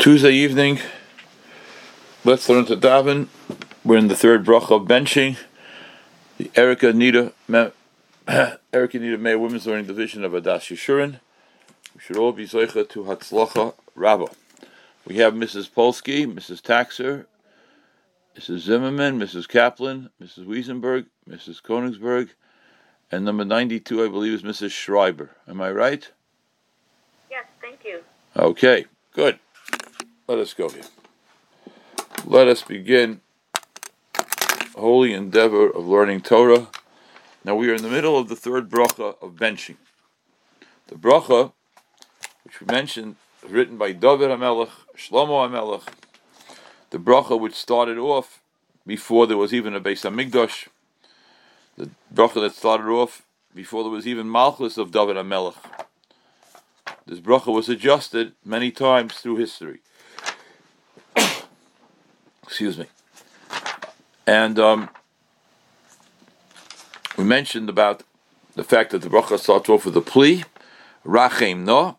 Tuesday evening, let's learn to daven. We're in the third bracha of benching. The Erica Nita Erica Nita May Women's Learning Division of Adas Yeshurun. We should all be zeicha to Hatzlacha Rabba. We have Mrs. Polsky, Mrs. Taxer, Mrs. Zimmerman, Mrs. Kaplan, Mrs. Wiesenberg, Mrs. Konigsberg, and number 92, I believe, is Mrs. Schreiber. Am I right? Yes, thank you. Okay, good. Let us go here. Let us begin holy endeavor of learning Torah. Now we are in the middle of the third bracha of benching. The bracha, which we mentioned, written by David HaMelech, Shlomo HaMelech, the bracha which started off before there was even a Beis Hamikdash, the bracha that started off before there was even Malchus of David HaMelech. This bracha was adjusted many times through history. Excuse me. And um, we mentioned about the fact that the bracha starts off with a plea, Rachem No.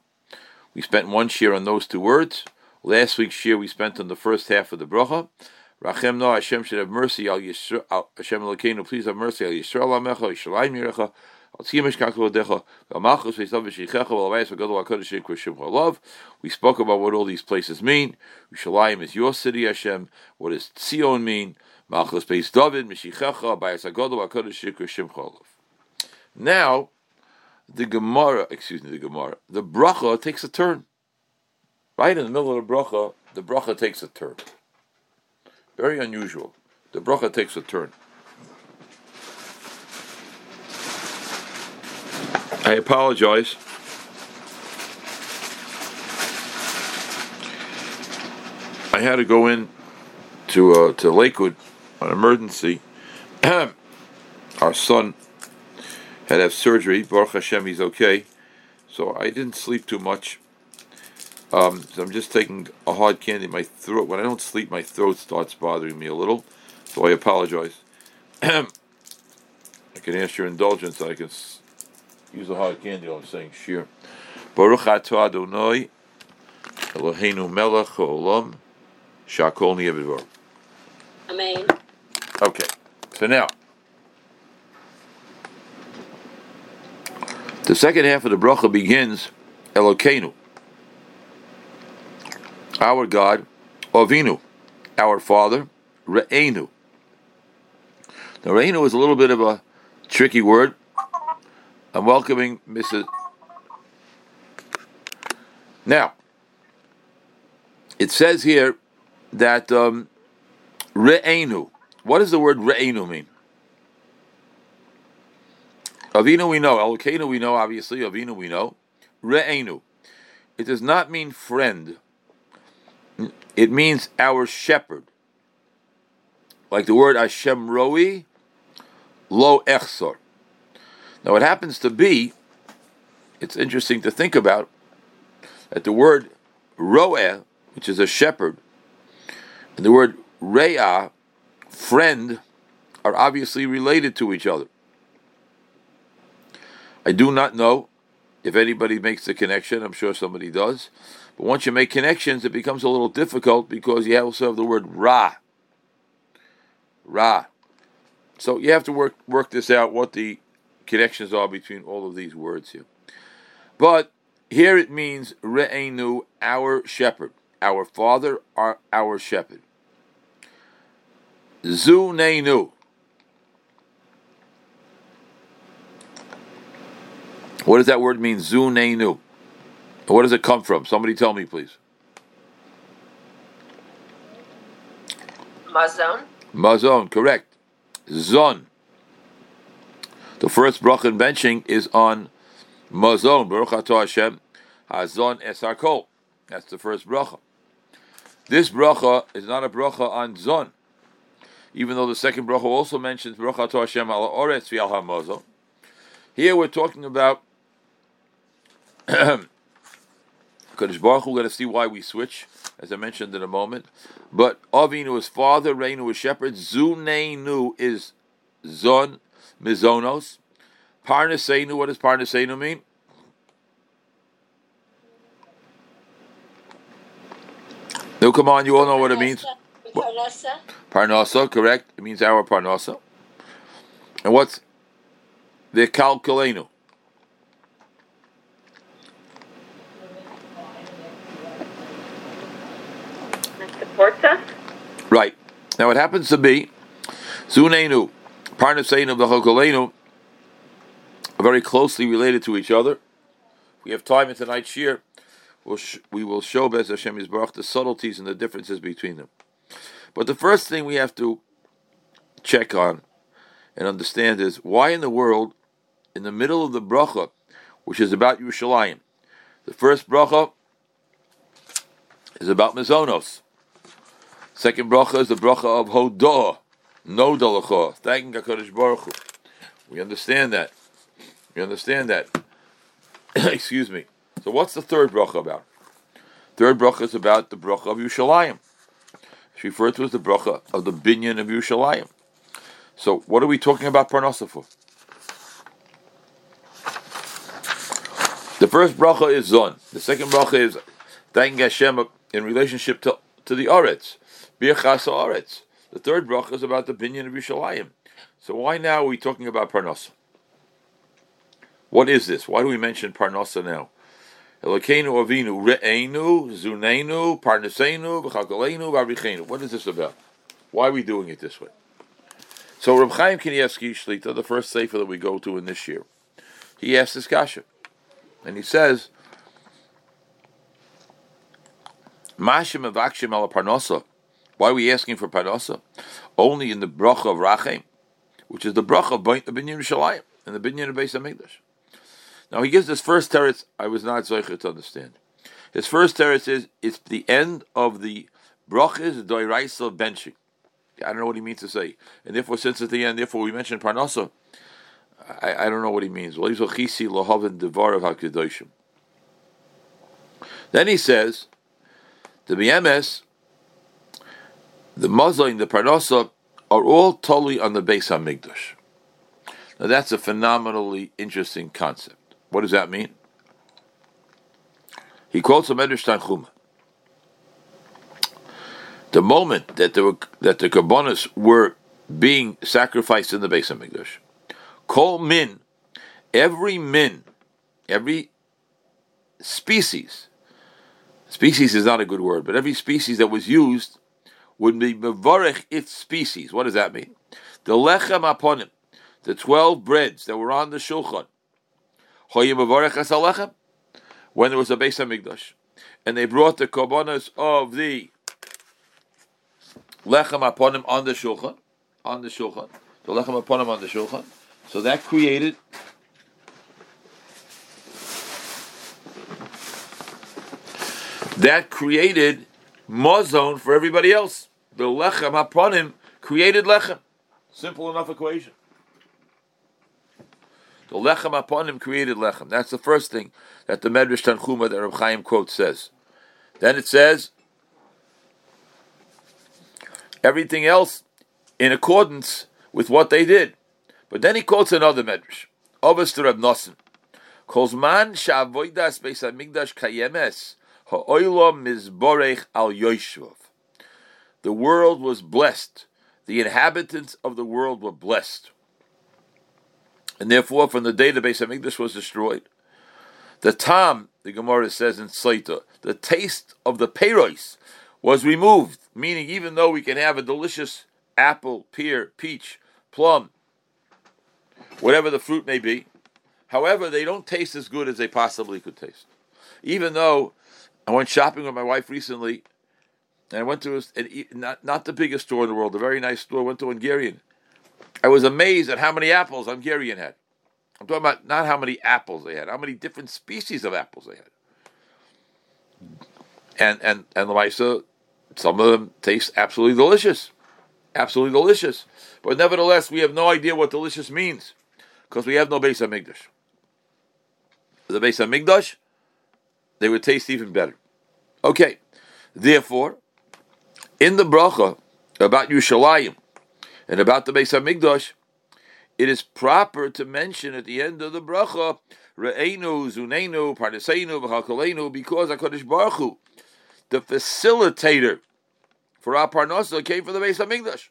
We spent one share on those two words. Last week's share we spent on the first half of the bracha. Rachem No, Hashem should have mercy Yisrael. Hashem Elokeinu, please have mercy Yisrael Amecha, Yisraelim Yirecha. We spoke about what all these places mean. Yerushalayim is your city, Hashem. What does Tzion mean? Now, the Gemara, excuse me, the Gemara, the bracha takes a turn. Right in the middle of the bracha, the bracha takes a turn. Very unusual. The bracha takes a turn. I apologize. I had to go in to uh, to Lakewood on emergency. Our son had to have surgery. Baruch Hashem, he's okay. So I didn't sleep too much. Um, so I'm just taking a hard candy. My throat. When I don't sleep, my throat starts bothering me a little. So I apologize. I can ask your indulgence. I can use a hard candy. I'm saying shir. Baruch atah Adonai Eloheinu melech haolam shakol niyavidvar. Amen. Okay, so now the second half of the bracha begins Elokeinu, our God, Avinu, our Father, Re'enu. Now Re'enu is a little bit of a tricky word. I'm welcoming Mrs. Now, it says here that um, Re'enu. What does the word Re'enu mean? Avinu we know, Elokeinu we know, obviously, Avinu we know. Re'enu. It does not mean friend. It means our shepherd. Like the word Hashem Roi, Lo Echsor. Now it happens to be, it's interesting to think about, that the word Roeh, which is a shepherd, and the word Re'ah, friend, are obviously related to each other. I do not know if anybody makes the connection. I'm sure somebody does. But once you make connections, it becomes a little difficult because you also have the word Ra. Ra. So you have to work work this out. What the connections are between all of these words here. But here it means Re'enu, our shepherd, our father, our, our shepherd. Zunenu. What does that word mean? Zunenu. Where does it come from? Somebody tell me, please. Mazon. Mazon, correct. Zon. The first bracha in benching is on Mazon, Baruch Atah Hashem, Hazon Es HaKol. That's the first bracha. This bracha is not a bracha on Zon, even though the second bracha also mentions Baruch Atah Hashem Al Oretz V'Al HaMazon. Here we're talking about Kadosh Baruch Hu. We're going to see why we switch, as I mentioned in a moment. But Avinu is father, Reinu is shepherd, Zuneinu is Zon, Mizonos. Parnaseinu, what does Parnaseinu mean? No, come on, you all know what it means. Parnasa. Parnasa, correct? It means our parnasa. And what's the kalkulenu? Right. Now it happens to be Zunenu, Parnaseinu of the Chokolenu are very closely related to each other. We have time in tonight's year. We'll sh- we will show Bez Hashem Yisbarach the subtleties and the differences between them. But the first thing we have to check on and understand is why in the world, in the middle of the bracha, which is about Yerushalayim, the first bracha is about Mizonos. Second bracha is the bracha of Hodah, no dalacha, thanking HaKadosh Baruch Hu. We understand that. We understand that. Excuse me. So what's the third bracha about? Third bracha is about the bracha of Yerushalayim. It's referred to as the bracha of the binyan of Yerushalayim. So what are we talking about Parnasa? The first bracha is Zon. The second bracha is thanking Hashem in relationship to, to the Aretz. Birchas Aretz. The third bracha is about the binyan of Yerushalayim. So why now are we talking about Parnasa? What is this? Why do we mention Parnasa now? Elokeinu Avinu Re'enu Zunenu Parnasenu V'Avichenu. What is this about? Why are we doing it this way? So Reb Chaim Kanievsky Shlita, the first sefer that we go to in this year, he asks this kasha, and he says, Mashim Avakshim Ala Parnasa. Why are we asking for Parnasa? Only in the bracha of Rachem, which is the bracha of the Binyan Yerushalayim and the Binyan of Beis Hamikdash. Now he gives this first teretz I was not zoicher to understand. His first teretz is it's the end of the brachas doiraisa benching. I don't know what he means to say, and therefore since it's the end, therefore we mentioned parnasa. I, I don't know what he means. Then he says, the BMS, the Muslim, the parnasa are all totally on the base of Migdash. Now that's a phenomenally interesting concept. What does that mean? He quotes a Medrash Tanchuma. The moment that the that the karbonis were being sacrificed in the Beis Hamikdash, kol min, every min, every species, species is not a good word, but every species that was used would be mevarech its species. What does that mean? The lechem upon him, the twelve breads that were on the shulchan, when there was a Beis Hamikdash, and they brought the korbanos of the lechem upon him on the shulchan, on the shulchan, the lechem upon him on the shulchan. So that created that created mozon for everybody else. The lechem him created lechem. Simple enough equation. The lechem upon him created lechem. That's the first thing that the Medrash Tanchuma that Reb Chaim quote says. Then it says everything else in accordance with what they did. But then he quotes another Medrash. Avos D'Reb Nosson. Calls man sha'avoidas beis hamikdash kayemes ha'oilam mizborech al yoshvav. The world was blessed. The inhabitants of the world were blessed. And therefore, from the day the Beis Hamikdash was destroyed, the tam, the Gemara says in Sotah, the taste of the peiros was removed. Meaning, even though we can have a delicious apple, pear, peach, plum, whatever the fruit may be, however, they don't taste as good as they possibly could taste. Even though I went shopping with my wife recently, and I went to a, not not the biggest store in the world, a very nice store. Went to Hungarian. I was amazed at how many apples Hungarian had. I'm talking about not how many apples they had, how many different species of apples they had. And and and the Lamaisa, some of them taste absolutely delicious, absolutely delicious. But nevertheless, we have no idea what delicious means because we have no Beis Hamikdash. The Beis Hamikdash, they would taste even better. Okay, therefore, in the bracha about Yerushalayim, and about the Beis Hamikdash, it is proper to mention at the end of the bracha, Re'enu, Zunenu, Parnaseinu, V'Hakolenu, because HaKadosh Baruch Hu the facilitator for our parnasa came from the Beis Hamikdash.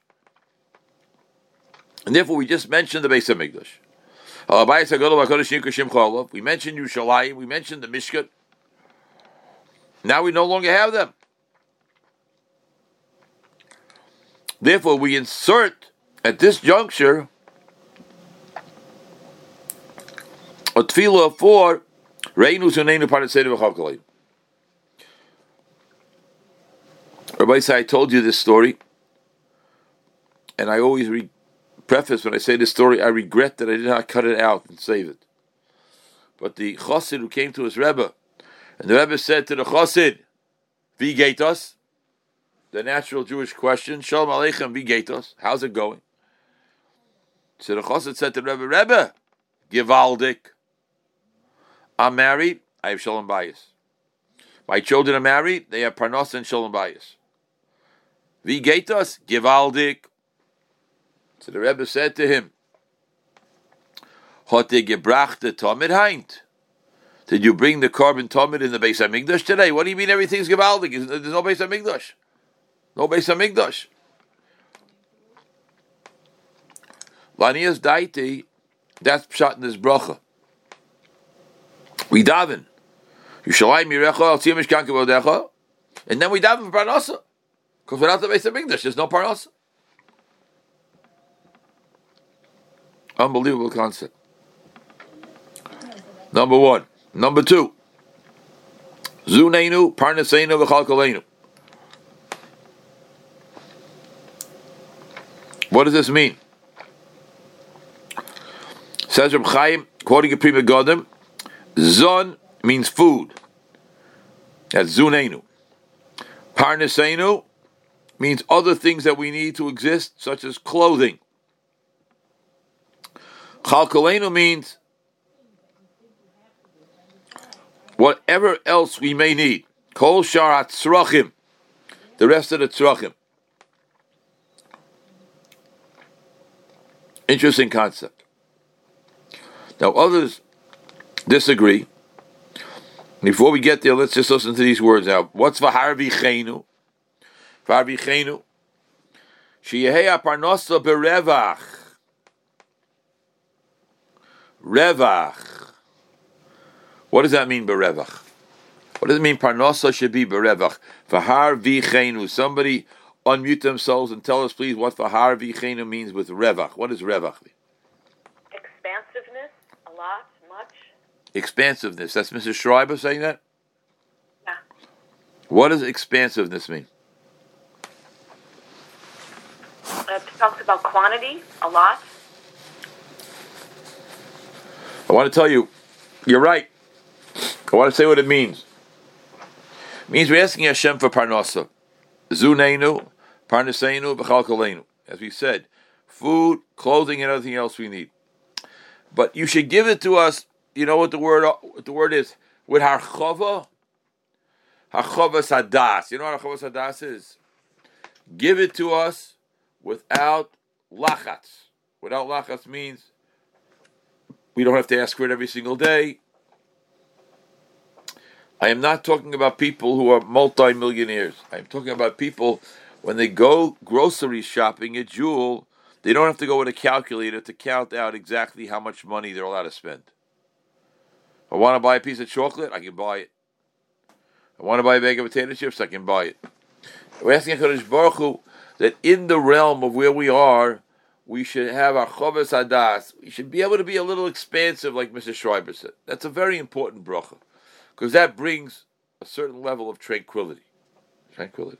And therefore, we just mentioned the Beis Hamikdash. We mentioned Yerushalayim. We mentioned the Mishkan. Now we no longer have them. Therefore, we insert at this juncture a tefillah for Reinu Sunenu Parasenu V'Chavkalayim. Rabbi I told you this story, and I always re- preface when I say this story, I regret that I did not cut it out and save it. But the chassid who came to his Rebbe, and the Rebbe said to the chassid, "Vigatos," the natural Jewish question, "Shalom Aleichem, Vigatos." How's it going? So the chassid said to Rebbe, "Rebbe, Givaldik, I'm married. I have Shalom Bayis. My children are married. They have Parnas and Shalom Bayis." Vigatos, Givaldik. So the Rebbe said to him, Hote gebrachte Tomid Heint. Did you bring the carbon Tomid in the Beis Hamikdash today? What do you mean everything's Givaldik? There's no Beis Hamikdash. No Beis Hamikdash. Lanias Daiti, that's Pshat in this bracha. We daven. Yushalayim Yirecha, Al Tzimish and then we daven for Parnasa. Because without the Beis Hamikdash, there's no Parnasa. Unbelievable concept. Number one. Number two. Zunenu, Parnasenu, V'chalkalenu. What does this mean? Says Reb Chaim, quoting a Prima Godim, Zon means food. That's Zunenu. Parnasenu means other things that we need to exist, such as clothing. Chalkalenu means whatever else we may need. Kol sharat tzrachim, the rest of the tzrachim. Interesting concept. Now others disagree. Before we get there, let's just listen to these words now. What's v'harvi chenu? V'harvi chenu. Sheyehei parnosa berevach. Revach. What does that mean, berevach? What does it mean, parnosa should be berevach? V'har vichenu. Somebody unmute themselves and tell us, please, what v'har vichenu means with revach. What does revach mean? Expansiveness, a lot, much. Expansiveness. That's Mrs. Schreiber saying that? Yeah. What does expansiveness mean? Uh, it talks about quantity, a lot. I want to tell you, you're right. I want to say what it means. It means we're asking Hashem for parnasa. Zunenu, parnaseinu, b'chalkalenu. As we said, food, clothing, and everything else we need. But you should give it to us. You know what the word what the word is with harchava. Harchava sadas. You know what harchava sadas is? Give it to us without lachatz. Without lachatz means we don't have to ask for it every single day. I am not talking about people who are multi-millionaires. I'm talking about people when they go grocery shopping at Jewel, they don't have to go with a calculator to count out exactly how much money they're allowed to spend. I want to buy a piece of chocolate, I can buy it. I want to buy a bag of potato chips, I can buy it. We're asking HaKadosh Baruch Hu that in the realm of where we are, we should have our chovas hadas. We should be able to be a little expansive, like Mr. Schreiber said. That's a very important bracha, because that brings a certain level of tranquility. Tranquility.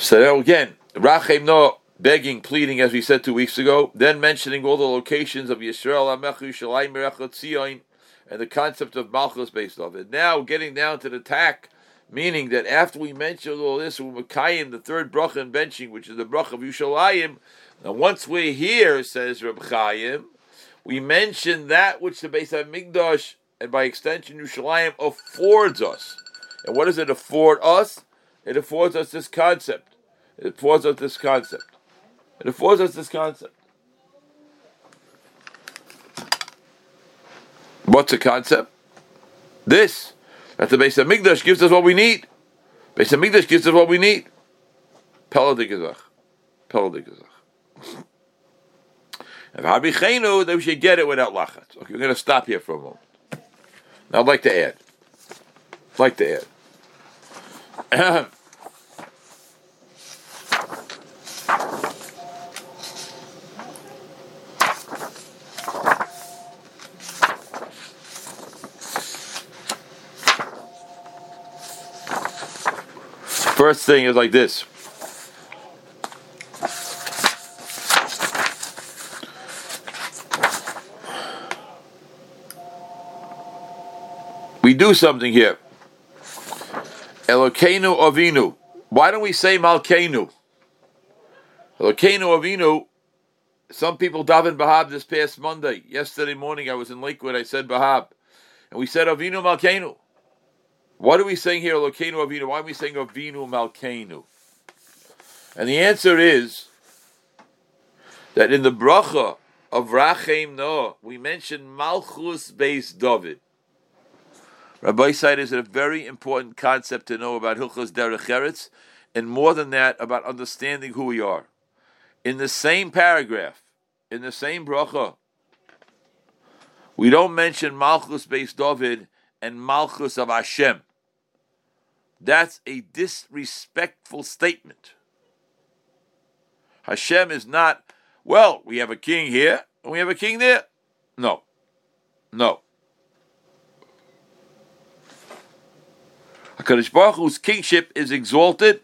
So now again, Rachem no begging, pleading, as we said two weeks ago, then mentioning all the locations of Yisrael, Amechu, Shalayim, and the concept of Malchus based off it. Now getting down to the tack, meaning that after we mentioned all this, we're Makayim, the third bracha in benching, which is the bracha of Yushalayim. Now once we're here, says Reb Chaim, we mention that which the Beis Hamikdash, and by extension Yushalayim, affords us. And what does it afford us? It affords us this concept. It affords us this concept. It affords us this concept. What's the concept? this that the Beis Hamikdash gives us what we need. Beis Hamikdash gives us what we need. Peladigazach. Peladigazach. If Habichenu, then we should get it without lachatz. Okay, we're going to stop here for a moment. Now, I'd like to add. I'd like to add. First thing is like this. We do something here. Elokeinu Avinu. Why don't we say Malkeinu? Elokeinu Avinu. Some people davened Bahab this past Monday. Yesterday morning I was in Lakewood. I said Bahab. And we said Avinu Malkeinu. What are we saying here, Elokeinu Avinu? Why are we saying Avinu Malkeinu? And the answer is that in the bracha of Rachem Noah, we mention Malchus Beis David. Rabbi said is a very important concept to know about Hilchos Derech Eretz, and more than that, about understanding who we are. In the same paragraph, in the same bracha, we don't mention Malchus Beis David and Malchus of Hashem. That's a disrespectful statement. Hashem is not, well, we have a king here and we have a king there. No. No. HaKadosh Baruch Hu's kingship is exalted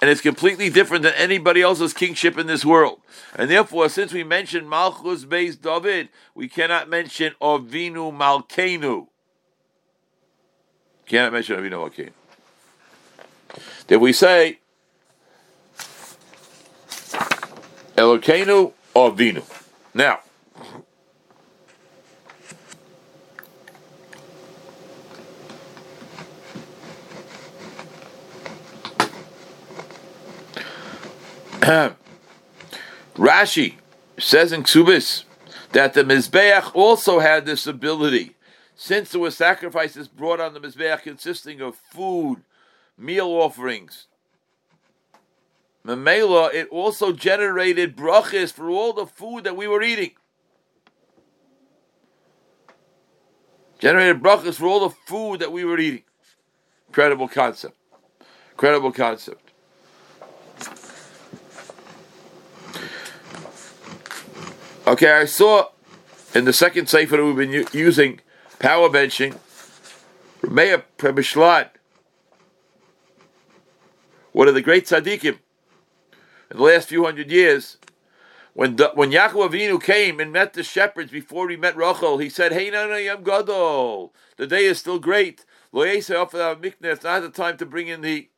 and it's completely different than anybody else's kingship in this world. And therefore, since we mentioned Malchus Beis David, we cannot mention Ovinu Malkenu. Cannot mention Ovinu Malkenu. Then we say Elokeinu Ovinu. Now, Rashi says in Ksubis that the Mizbeach also had this ability. Since there were sacrifices brought on the Mizbeach consisting of food, meal offerings, Mamela, it also generated brachas for all the food that we were eating. Generated brachas for all the food that we were eating. Incredible concept. Incredible concept. Okay, I saw in the second sefer that we've been u- using power benching, Meir Premishlan, one of the great tzaddikim in the last few hundred years, when the, when Yaakov Avinu came and met the shepherds before he met Rachel, he said, "Hey, no, no, Yam Gadol, the day is still great. Lo It's not the time to bring in the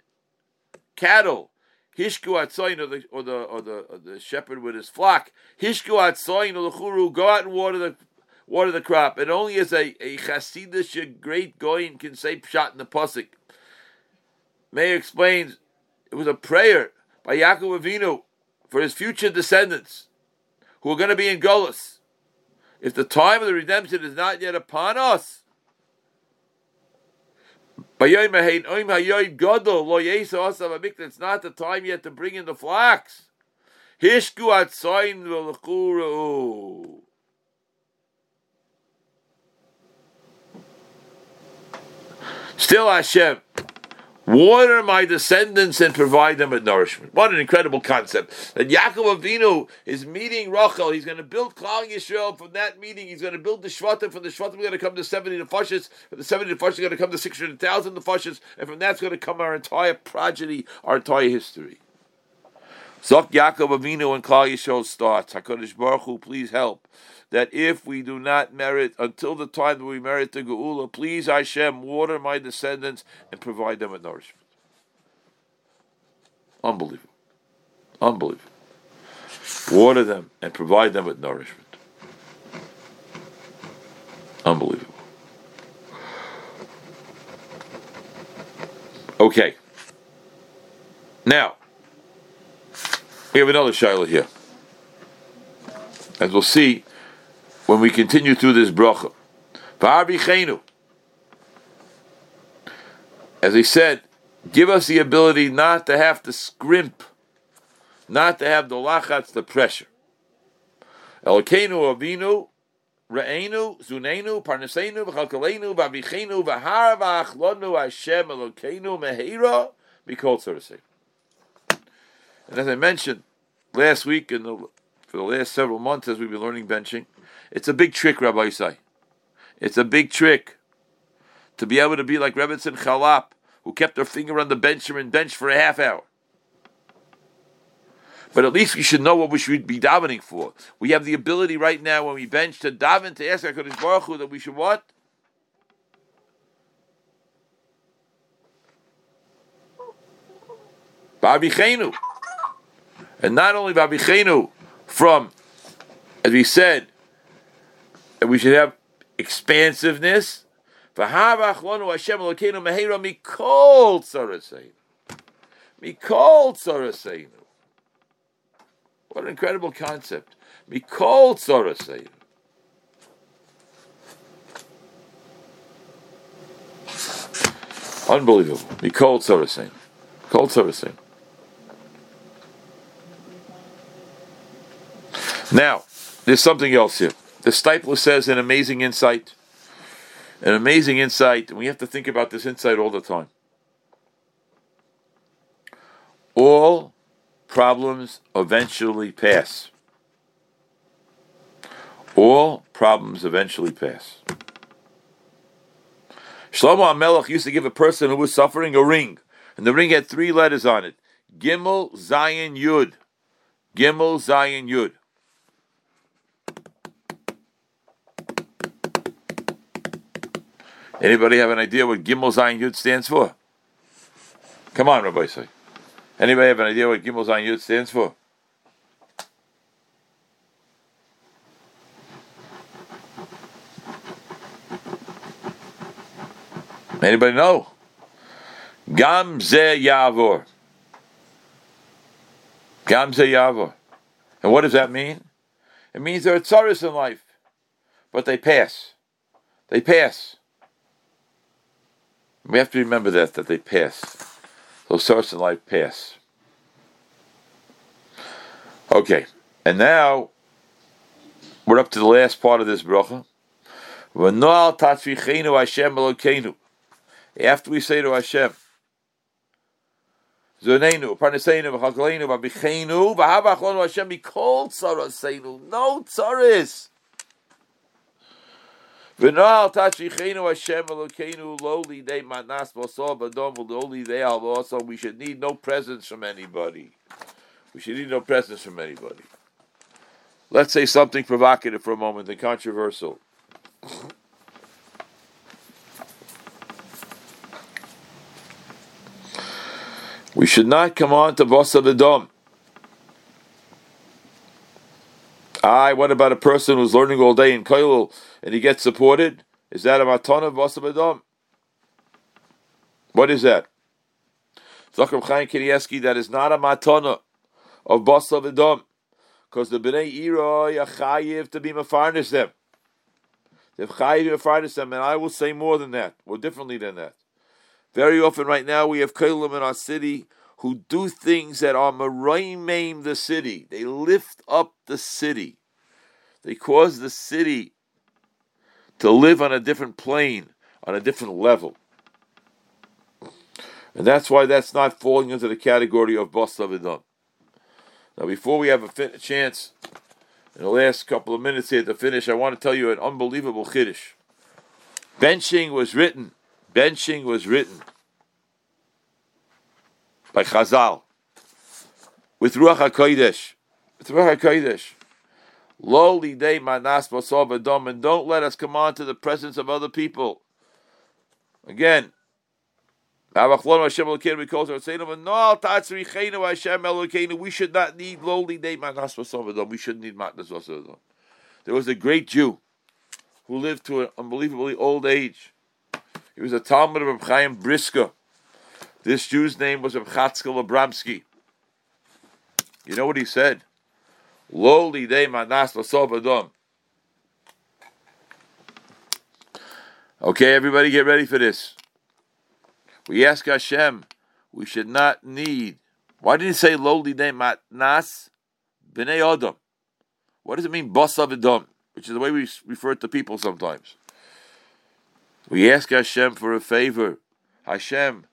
cattle." Hishku atzoin, or the or the or the, or the shepherd with his flock. Hishku atzoin or the churu, go out and water the water the crop. And only as a a chassidish great goyin can say pshat in the pasuk. Meir explains it was a prayer by Yaakov Avinu for his future descendants who are going to be in Golis. If the time of the redemption is not yet upon us, it's not the time yet to bring in the flax. Still Hashem, water my descendants and provide them with nourishment. What an incredible concept. That Yaakov Avinu is meeting Rachel. He's going to build Klal Yisrael. From that meeting, he's going to build the Shvatim. From the Shvatim, we're going to come to 70 Nefashis. From the 70 Nefashis, we're going to come to 600,000 Nefashis. And from that's going to come our entire progeny, our entire history. Zok Yaakov Avinu and Klal Yisrael starts. HaKadosh Baruch Hu, please help that if we do not merit until the time that we merit the Geula, please Hashem, water my descendants and provide them with nourishment. Unbelievable. Unbelievable. Water them and provide them with nourishment. Unbelievable. Okay. Now, we have another Shiloh here. As we'll see, when we continue through this bracha. as he said, give us the ability not to have to scrimp, not to have the lachatz, the pressure. Elokeinu avinu, re'enu, zunenu, parnesenu, v'chalkalenu, v'avichenu, v'har v'achlonu Hashem Elokeinu meheira, mikol say. And as I mentioned last week and for the last several months as we've been learning benching, it's a big trick, Rabbi Isai. It's a big trick to be able to be like Rebbetzin Chalap, who kept her finger on the and bench for a half hour. But at least we should know what we should be davening for. We have the ability right now when we bench to daven to ask HaKadosh Baruch Hu that we should what? Babichenu. And not only Babichenu from, as we said, we should have expansiveness. What an incredible concept. Mikol Tzorasein. Unbelievable. Mikol Tzorasein. Mikol Tzorasein. Now, there's something else here. The Steipler says an amazing insight. An amazing insight, and we have to think about this insight all the time. All problems eventually pass. All problems eventually pass. Shlomo HaMelech used to give a person who was suffering a ring, and the ring had three letters on it: Gimel, Zayin, Yud. Gimel, Zayin, Yud. Anybody have an idea what Gimel Zayin Yud stands for? Come on, Rabbi say. Anybody have an idea what Gimel Zayin Yud stands for? Anybody know? Gam ze yavor. Gam ze yavor. And what does that mean? It means there are tsaris in life, but they pass. They pass. We have to remember that, that they pass. Those sorts of life pass. Okay, and now we're up to the last part of this bracha. After we say to Hashem, Zonenu, Parnaseinu, V'chakalenu, V'abichenu, V'habachonu Hashem, Mikol Tzaraseinu, no tzaris. V'noal tachrichenu Hashem Elokeinu lowly day manas v'osol b'dom lowly day al also we should need no presents from anybody. We should need no presents from anybody. Let's say something provocative for a moment and controversial. We should not come on to Vosa V'dom. Aye, what about a person who's learning all day in Koilul and he gets supported? Is that a matana of Vasabadam? What is that? Zakram Chaim Kanievsky, that is not a matana of Basavadam. Because the Bnei Ira Yachayiv to be mafarnish them. They've chayiv mafarnish them, and I will say more than that, or differently than that. Very often right now we have Koilim in our city who do things that are maraimim the city. They lift up the city. They cause the city to live on a different plane, on a different level. And that's why that's not falling into the category of Basta Vidam. Now, before we have a fin- chance, in the last couple of minutes here to finish, I want to tell you an unbelievable Kiddush. Benching was written. Benching was written by Chazal with Ruach HaKodesh. With Ruach HaKodesh. Lowly day manas basov and don't let us come on to the presence of other people. Again, we call Hashem, and no tatzrichenu Hashem Elokeinu, we should not need lowly day manas basov We should need matnas basov There was a great Jew who lived to an unbelievably old age. He was a Talmud of Chaim Brisker. This Jew's name was Chatzkel Abramsky. You know what he said? Lowly they manas l'sovadom. Okay, everybody get ready for this. We ask Hashem, we should not need. Why did he say lowly name matnas b'nei adam? What does it mean basa v'dam? Which is the way we refer to people sometimes. We ask Hashem for a favor. Hashem,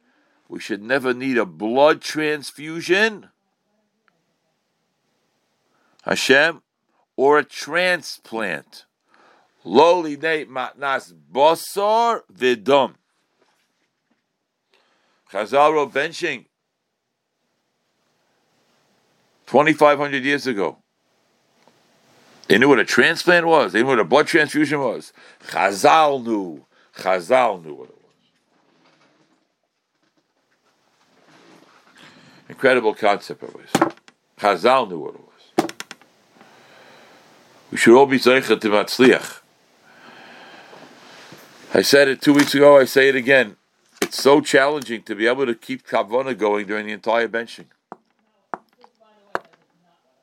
we should never need a blood transfusion. Hashem, or a transplant. Lowly nate matnas basar vidum. Chazal wrote benching 2,500 years ago. They knew what a transplant was. They knew what a blood transfusion was. Chazal knew. Chazal knew what it was. Incredible concept it was. Chazal knew what it was. We should all be zeicha to matzliach. I said it two weeks ago. I say it again. It's so challenging to be able to keep kavana going during the entire benching.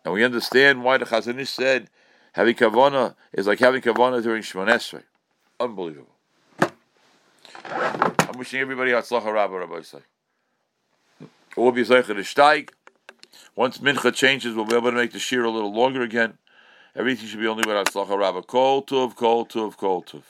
And we understand why the Chazon Ish said having kavana is like having kavana during Shmonesrei. Unbelievable. I'm wishing everybody Hatzlacha Rabba Rabbi say. We'll be Zeicha to steig. Once Mincha changes, we'll be able to make the shear a little longer again. Everything should be only with Hatzlacha Rabba. Kol Tuv, Kol Tuv, Kol Tuv.